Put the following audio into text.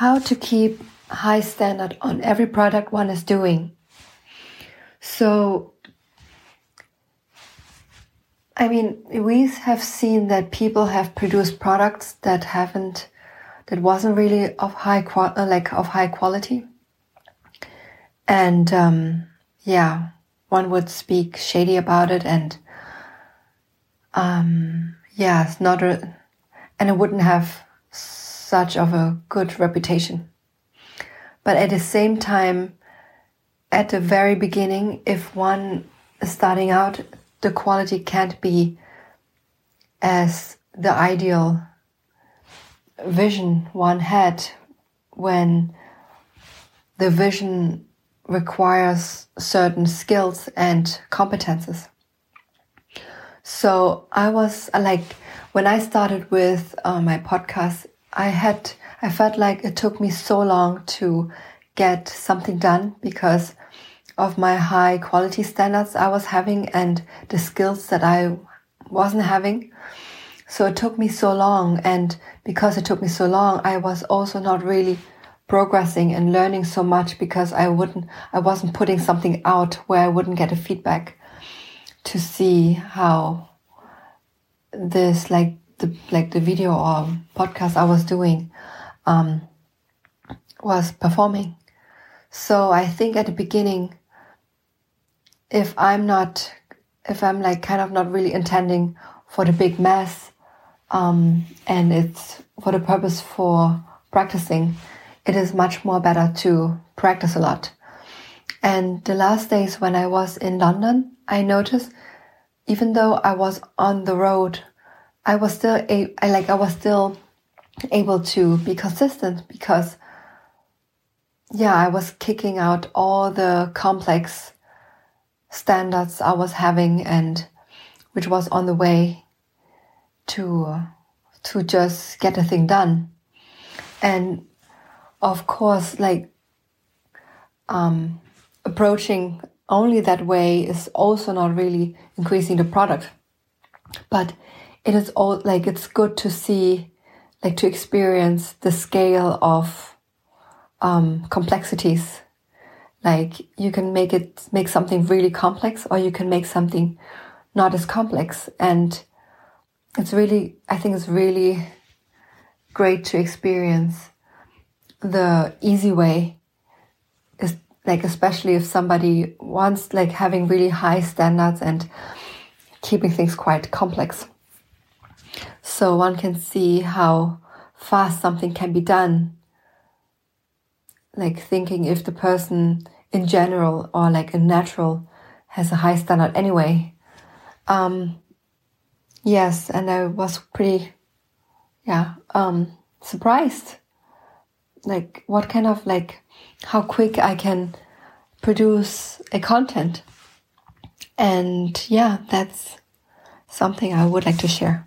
how to keep high standard on every product one is doing. So, I mean, we have seen that people have produced products that haven't, that wasn't really of high uh, like of high quality. And, um, yeah, one would speak shady about it and, um, yeah, it's not a, and it wouldn't have such of a good reputation. But at the same time, at the very beginning, if one is starting out, the quality can't be as the ideal vision one had when the vision requires certain skills and competences. So I was like, when I started with uh, my podcast, I had, I felt like it took me so long to get something done because of my high quality standards I was having and the skills that I wasn't having. So it took me so long. And because it took me so long, I was also not really progressing and learning so much because I wouldn't, I wasn't putting something out where I wouldn't get a feedback to see how this, like the, like the video or podcast I was doing, um, was performing. So I think at the beginning, if I'm not, if I'm like kind of not really intending for the big mass, um, and it's for the purpose for practicing, it is much more better to practice a lot. And the last days when I was in London, I noticed even though I was on the road, I was still a, I like I was still able to be consistent because yeah, I was kicking out all the complex standards I was having and which was on the way to to just get the thing done. And of course, like um, approaching only that way is also not really increasing the product. But it is all like it's good to see, like to experience the scale of um, complexities. Like you can make it make something really complex, or you can make something not as complex. And it's really, I think it's really great to experience the easy way. Is like especially if somebody wants like having really high standards and keeping things quite complex. So one can see how fast something can be done like thinking if the person in general or like a natural has a high standard anyway. Um, yes, and I was pretty, yeah, um, surprised. Like what kind of like how quick I can produce a content. And yeah, that's something I would like to share.